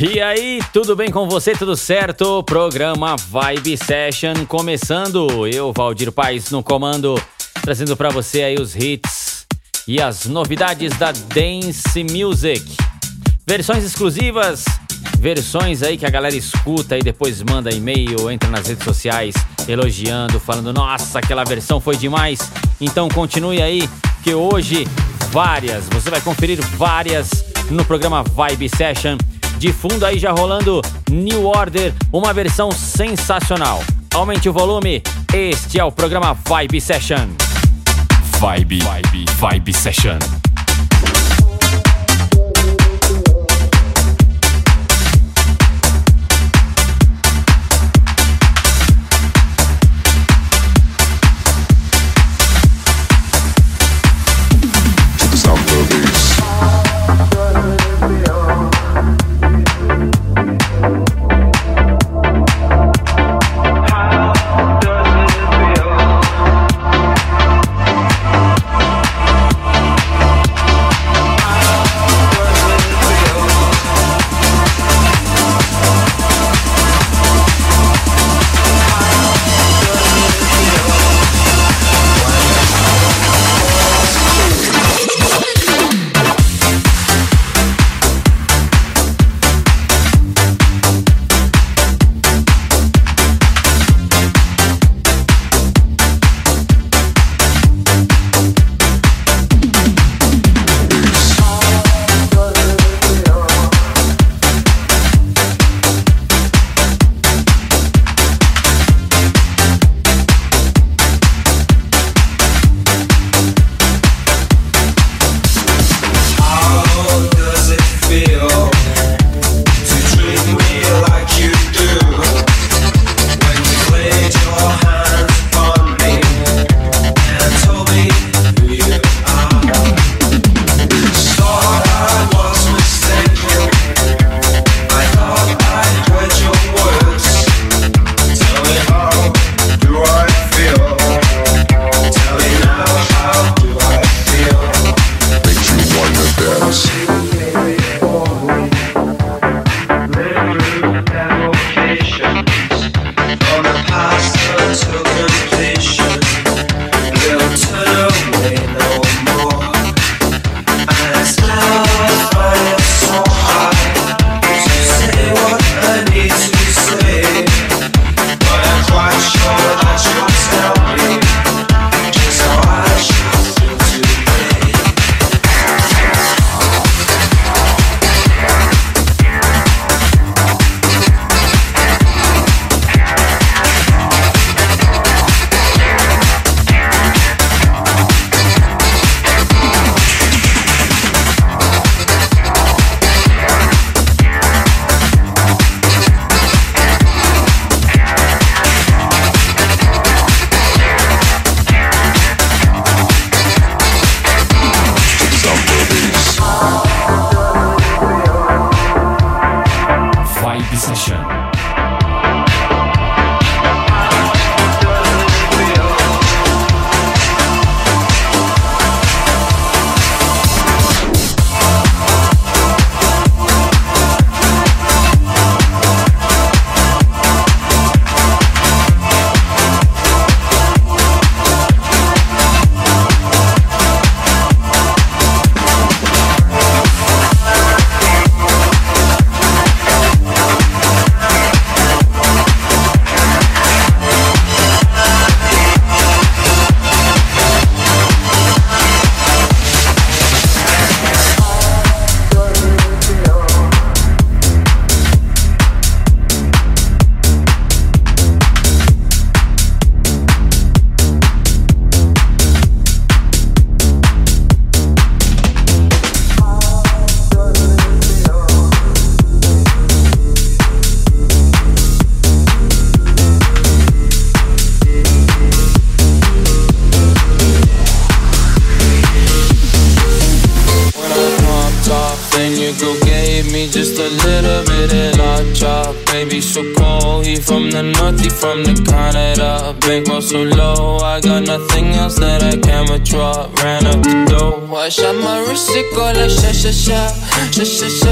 E aí, tudo bem com você? Tudo certo? Programa Vibe Session começando. Eu, Valdir Paz, no comando, trazendo para você aí os hits e as novidades da Dance Music. Versões exclusivas, versões aí que a galera escuta e depois manda e-mail, entra nas redes sociais elogiando, falando: "Nossa, aquela versão foi demais". Então continue aí que hoje várias, você vai conferir várias no programa Vibe Session de fundo aí já rolando New Order, uma versão sensacional. Aumente o volume, este é o programa Vibe Session. Vibe, Vibe, Vibe Session.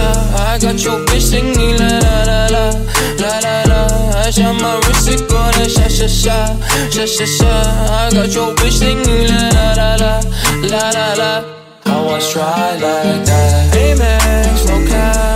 la. I got your bitch singing la la la la la la la. I shot my wrist, it gonna sha sha sha sha sha sha. I got your bitch singing la la la la la la la. I was tried like that. Amex, no cap.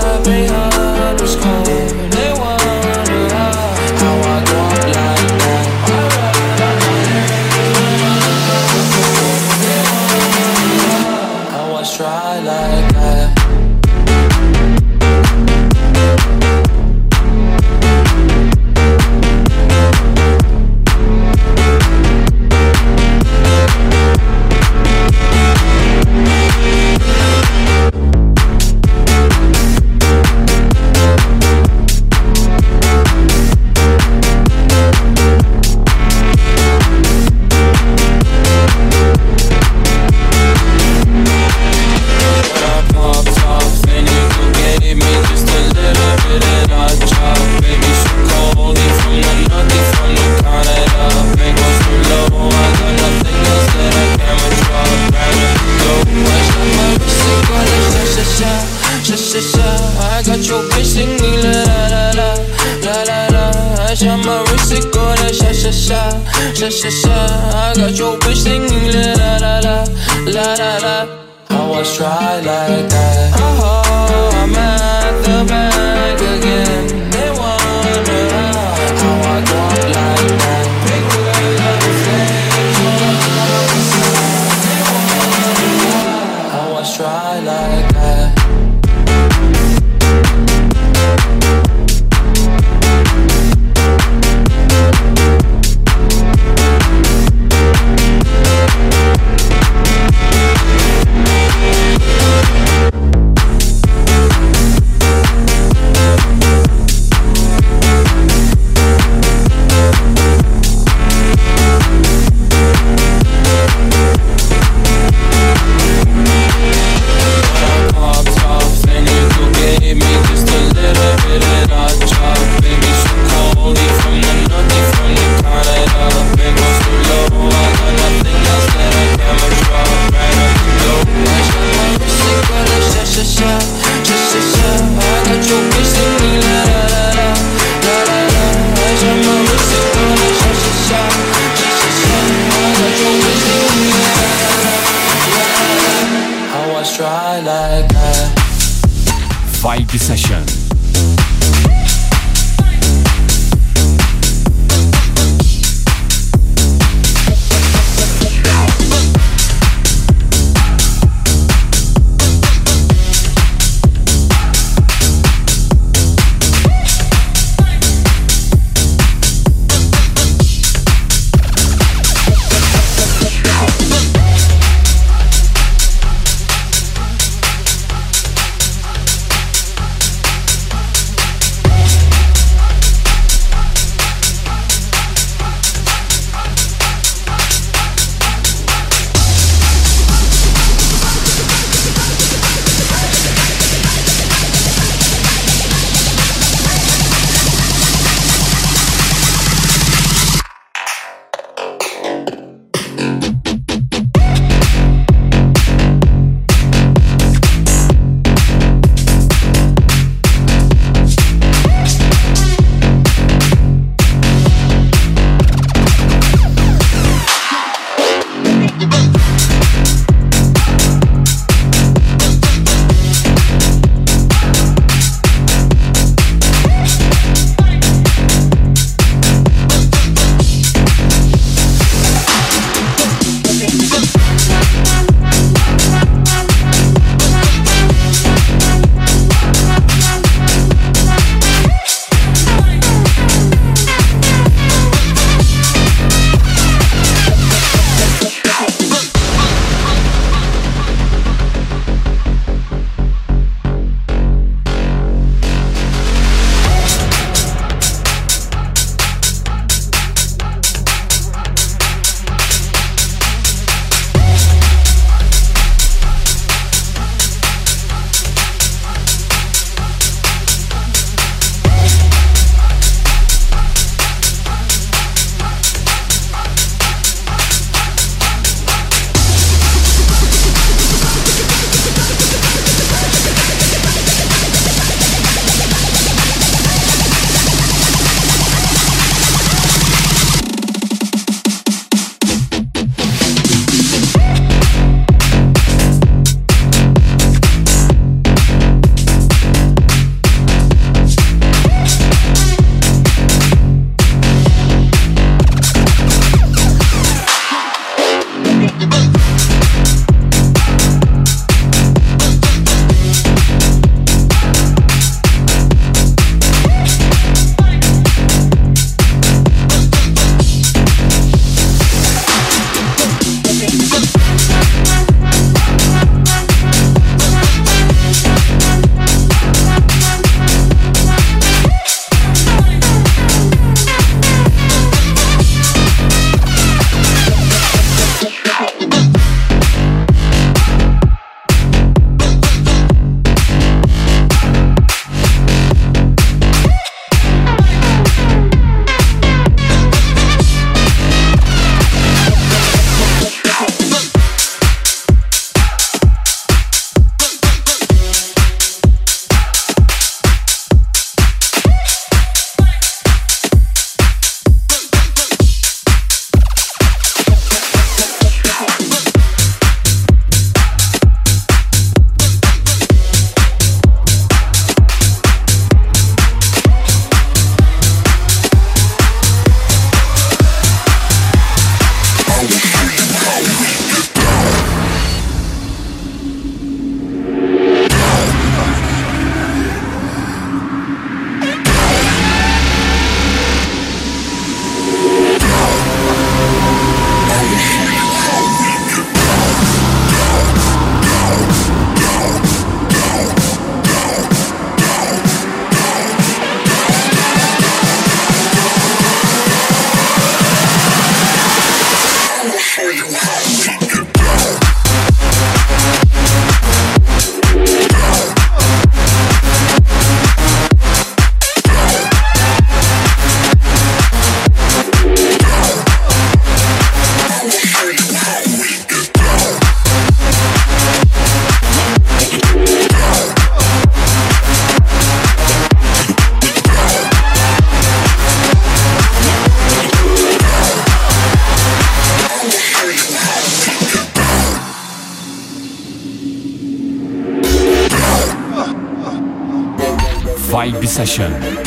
Session.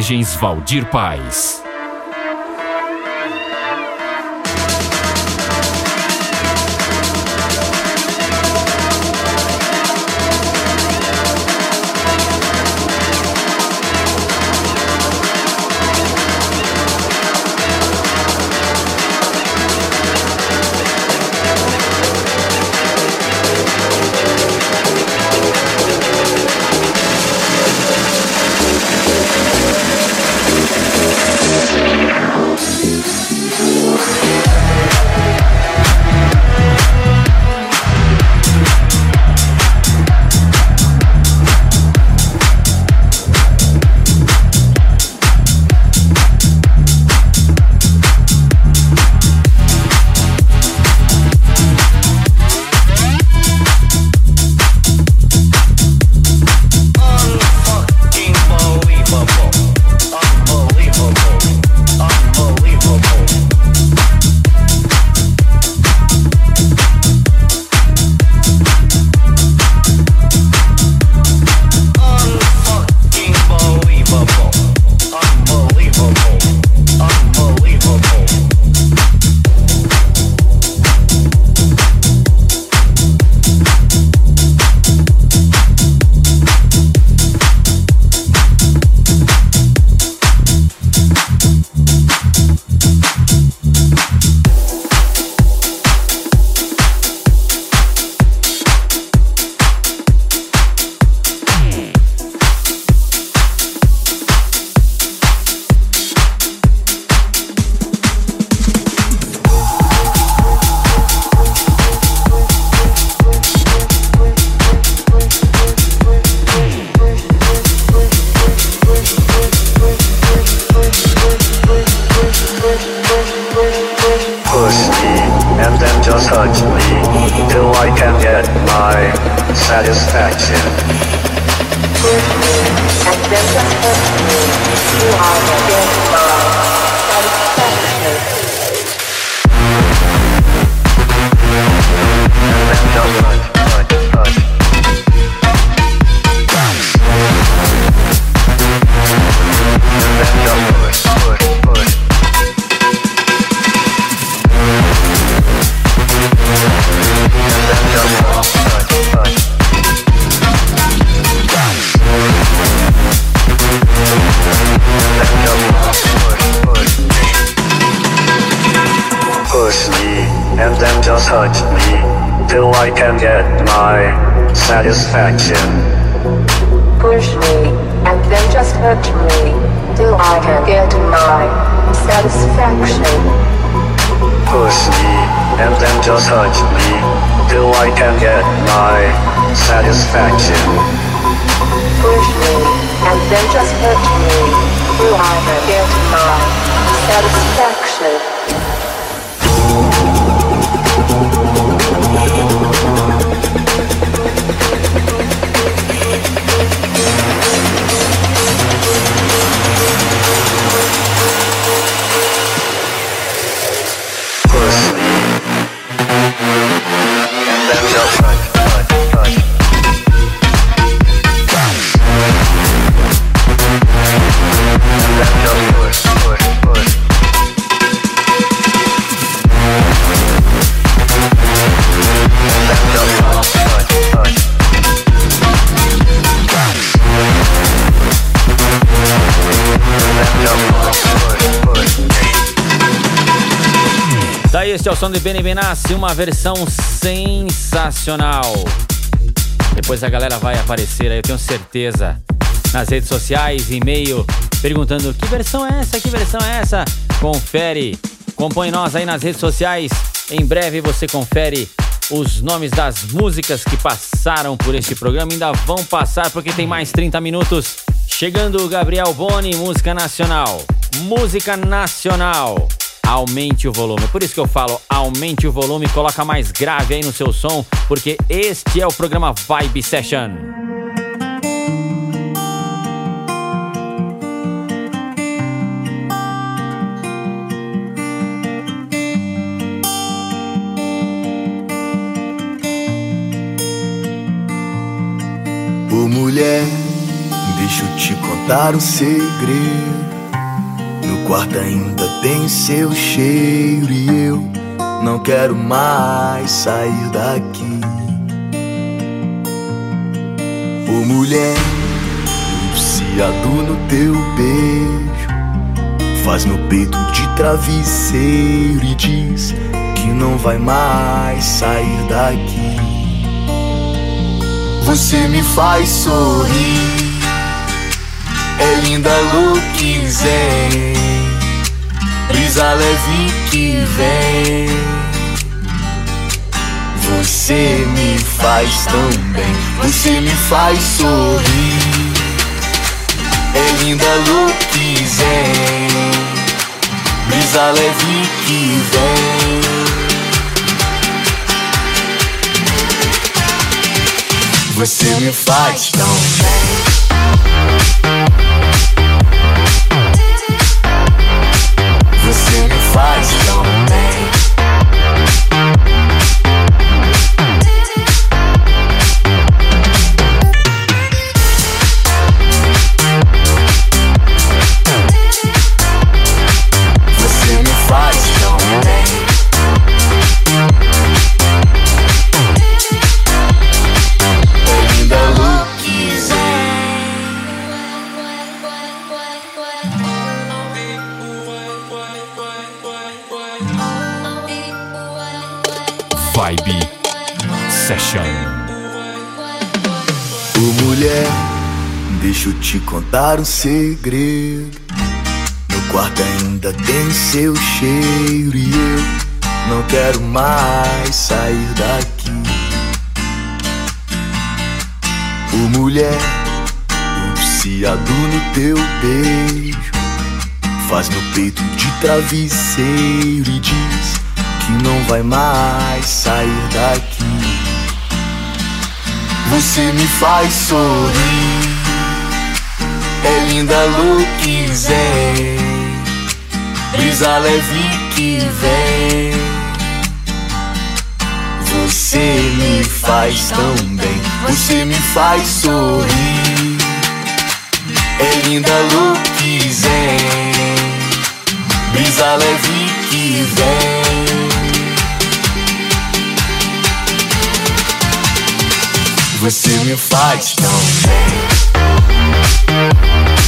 Mixagens Valdir Paz. De Benny Benassi, uma versão sensacional. Depois a galera vai aparecer aí, eu tenho certeza, nas redes sociais, e-mail, perguntando que versão é essa, que versão é essa? Confere, acompanhe nós aí nas redes sociais. Em breve você confere os nomes das músicas que passaram por este programa. Ainda vão passar porque tem mais 30 minutos. Chegando o Gabriel Boni, música nacional. Música nacional aumente o volume. Por isso que eu falo, aumente o volume, coloca mais grave aí no seu som, porque este é o programa Vibe Session. Ô mulher, Deixa eu te contar um segredo. Quarto ainda tem seu cheiro e eu não quero mais sair daqui. Ô mulher, viciado no teu beijo, faz meu peito de travesseiro e diz que não vai mais sair daqui. Você me faz sorrir é linda Zen Brisa leve que vem. Você me faz tão bem Você me faz sorrir. É linda Luke Zen Brisa leve que vem. Você me faz tão bem te contar um segredo. No quarto ainda tem seu cheiro e eu não quero mais sair daqui. Ô mulher, viciado no teu beijo, faz meu peito de travesseiro e diz que não vai mais sair daqui. Você me faz sorrir É linda Luke Zen Brisa leve que vem. Você me faz tão bem Você me faz sorrir. É linda Luke Zen Brisa leve que vem. Você me faz tão bem. Thank you.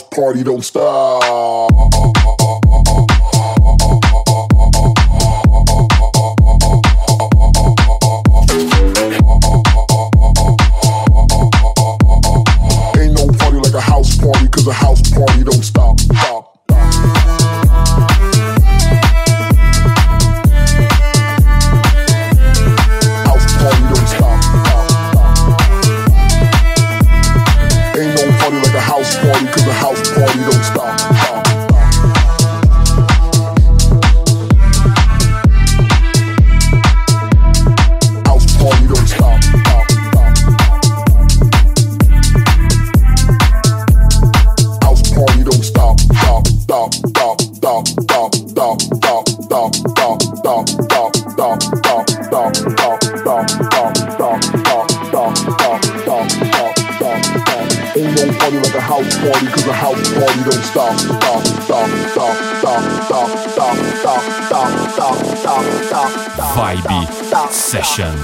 House party don't stop. Party like a house party, cause a house party don't stop. Stop. Stop. Stop. Stop. Stop. Stop. Stop. Stop. Stop. Stop. Stop. Stop. Vibe Session.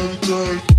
I'm tired.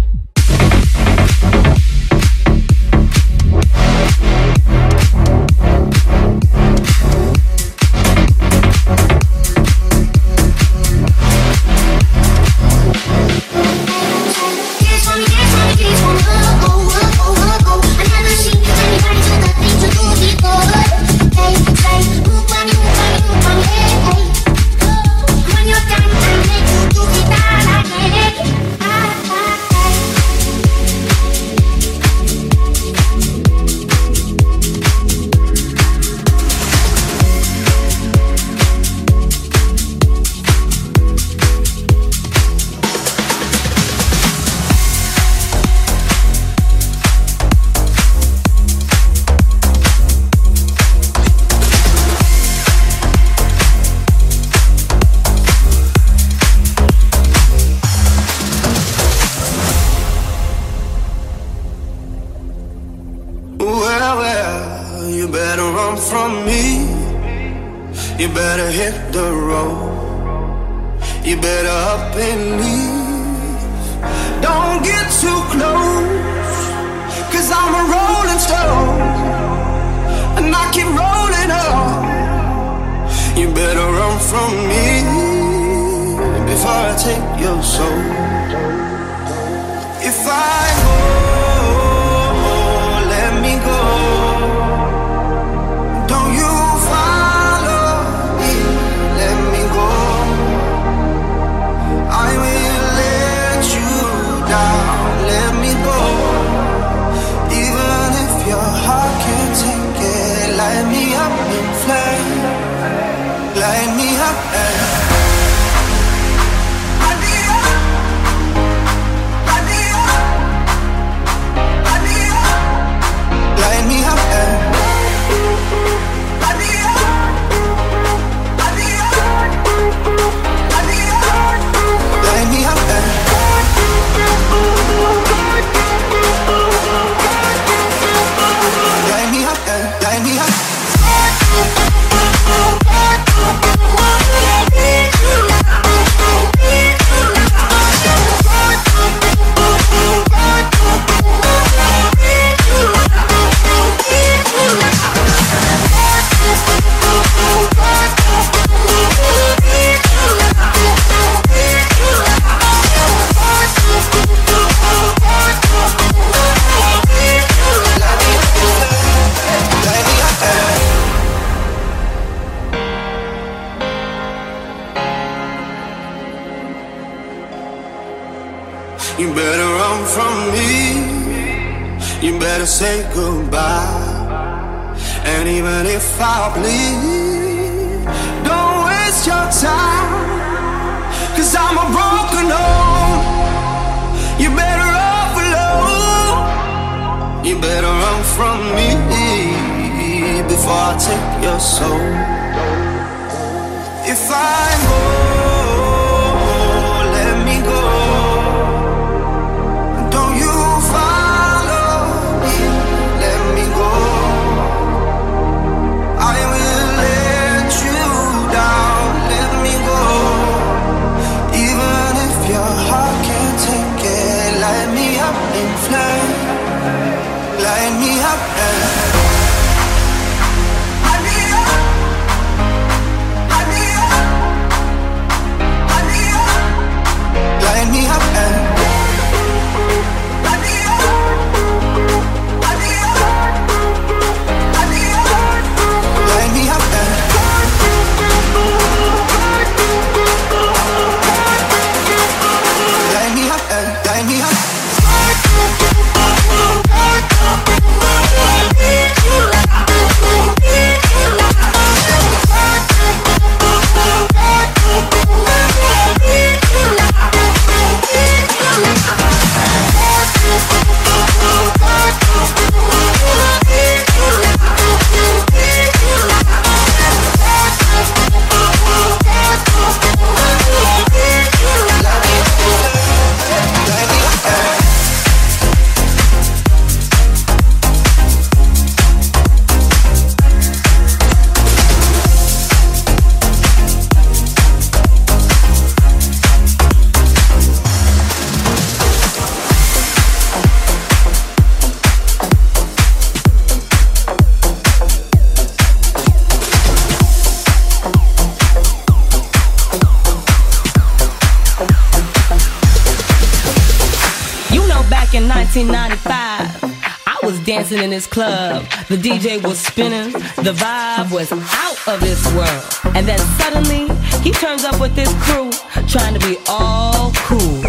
in his club. The DJ was spinning, the vibe was out of this world. And then suddenly, he turns up with his crew, trying to be all cool.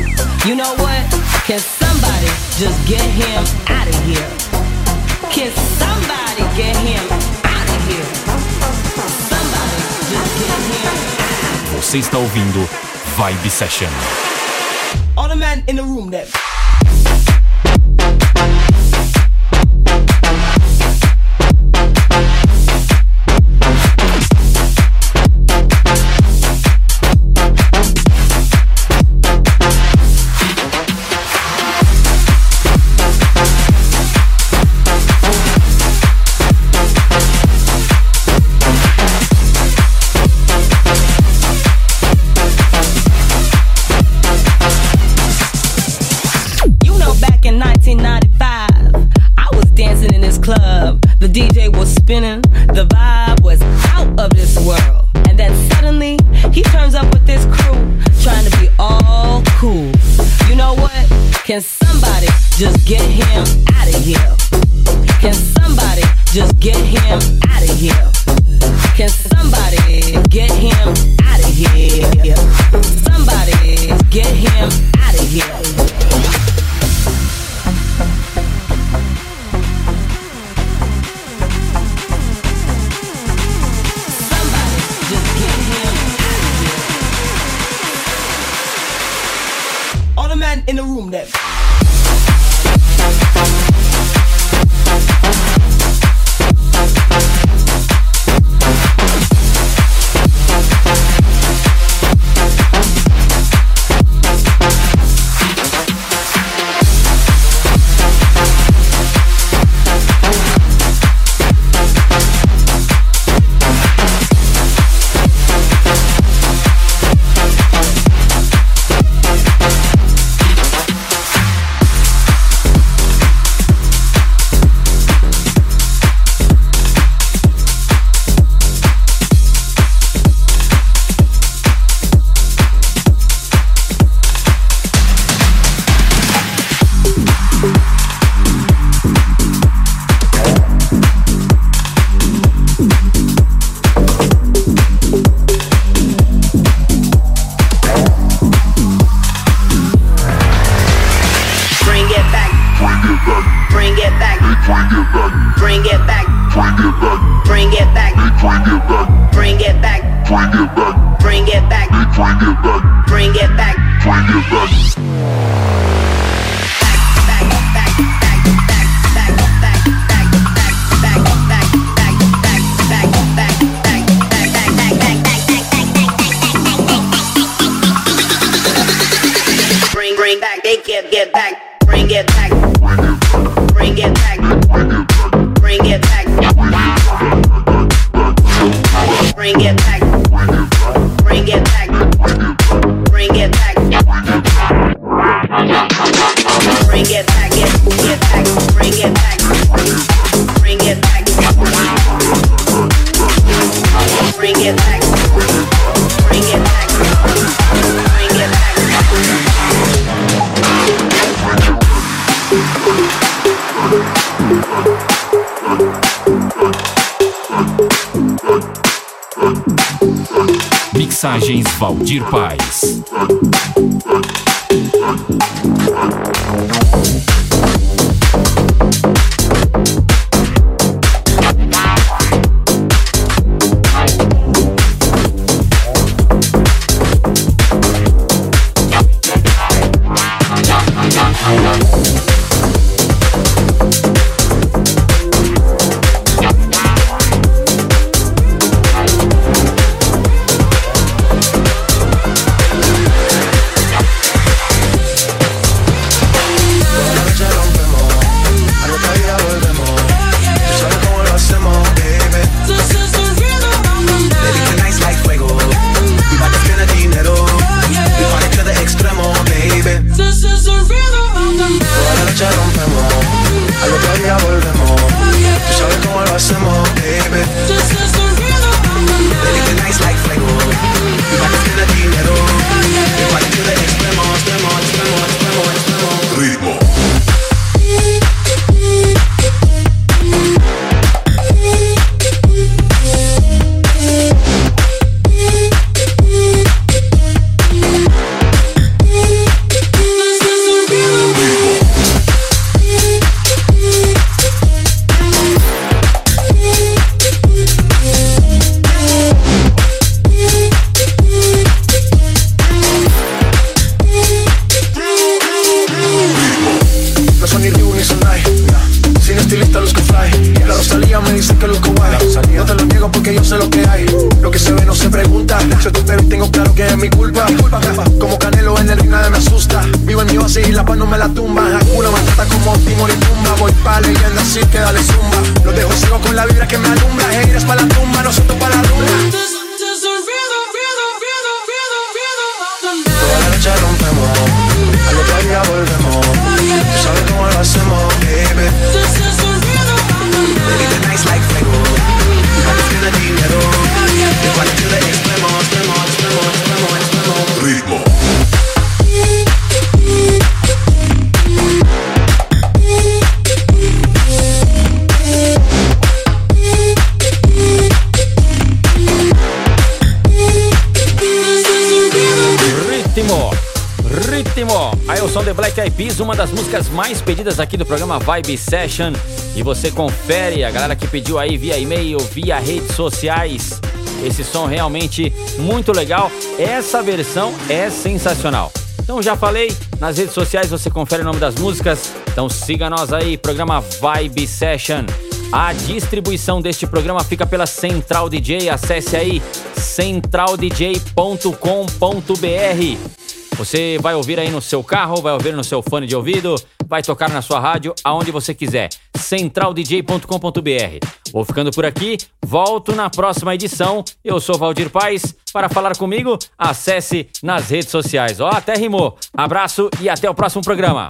You know what? Can somebody just get him out of here? Can somebody get him out of here? Somebody just get him out of here. Você está ouvindo Vibe Session. All the men in the room that Mixagens Valdir Paz. Lo que se ve no se pregunta. Yo te pero tengo claro que es mi culpa. Como Canelo en el ring nadie me asusta. Vivo en mi oasis y la paz no me la tumba. Hakuna Matata como Timor y Tumba Voy pa' leyenda así que dale zumba. Los dejo ciego con la vibra que me alumbra. Haters pa' la tumba, nosotros pa' la luna Toda la rompemos. Al otro día volvemos. Sabes cómo lo hacemos, Baby, De Black Eyed Peas, uma das músicas mais pedidas aqui do programa Vibe Session. E você confere a galera que pediu aí via e-mail, via redes sociais. Esse som realmente muito legal. Essa versão é sensacional. Então já falei, nas redes sociais você confere o nome das músicas. Então siga nós aí, programa Vibe Session. A distribuição deste programa fica pela Central DJ. Acesse aí centraldj.com.br. Você vai ouvir aí no seu carro, vai ouvir no seu fone de ouvido, vai tocar na sua rádio, aonde você quiser. centraldj.com.br. Vou ficando por aqui, volto na próxima edição. Eu sou Valdir Paz. Para falar comigo, acesse nas redes sociais. Ó, até rimou. Abraço e até o próximo programa.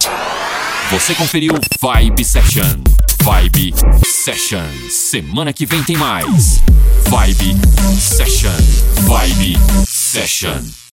Você conferiu Vibe Session. Vibe Session. Semana que vem tem mais. Vibe Session. Vibe Session.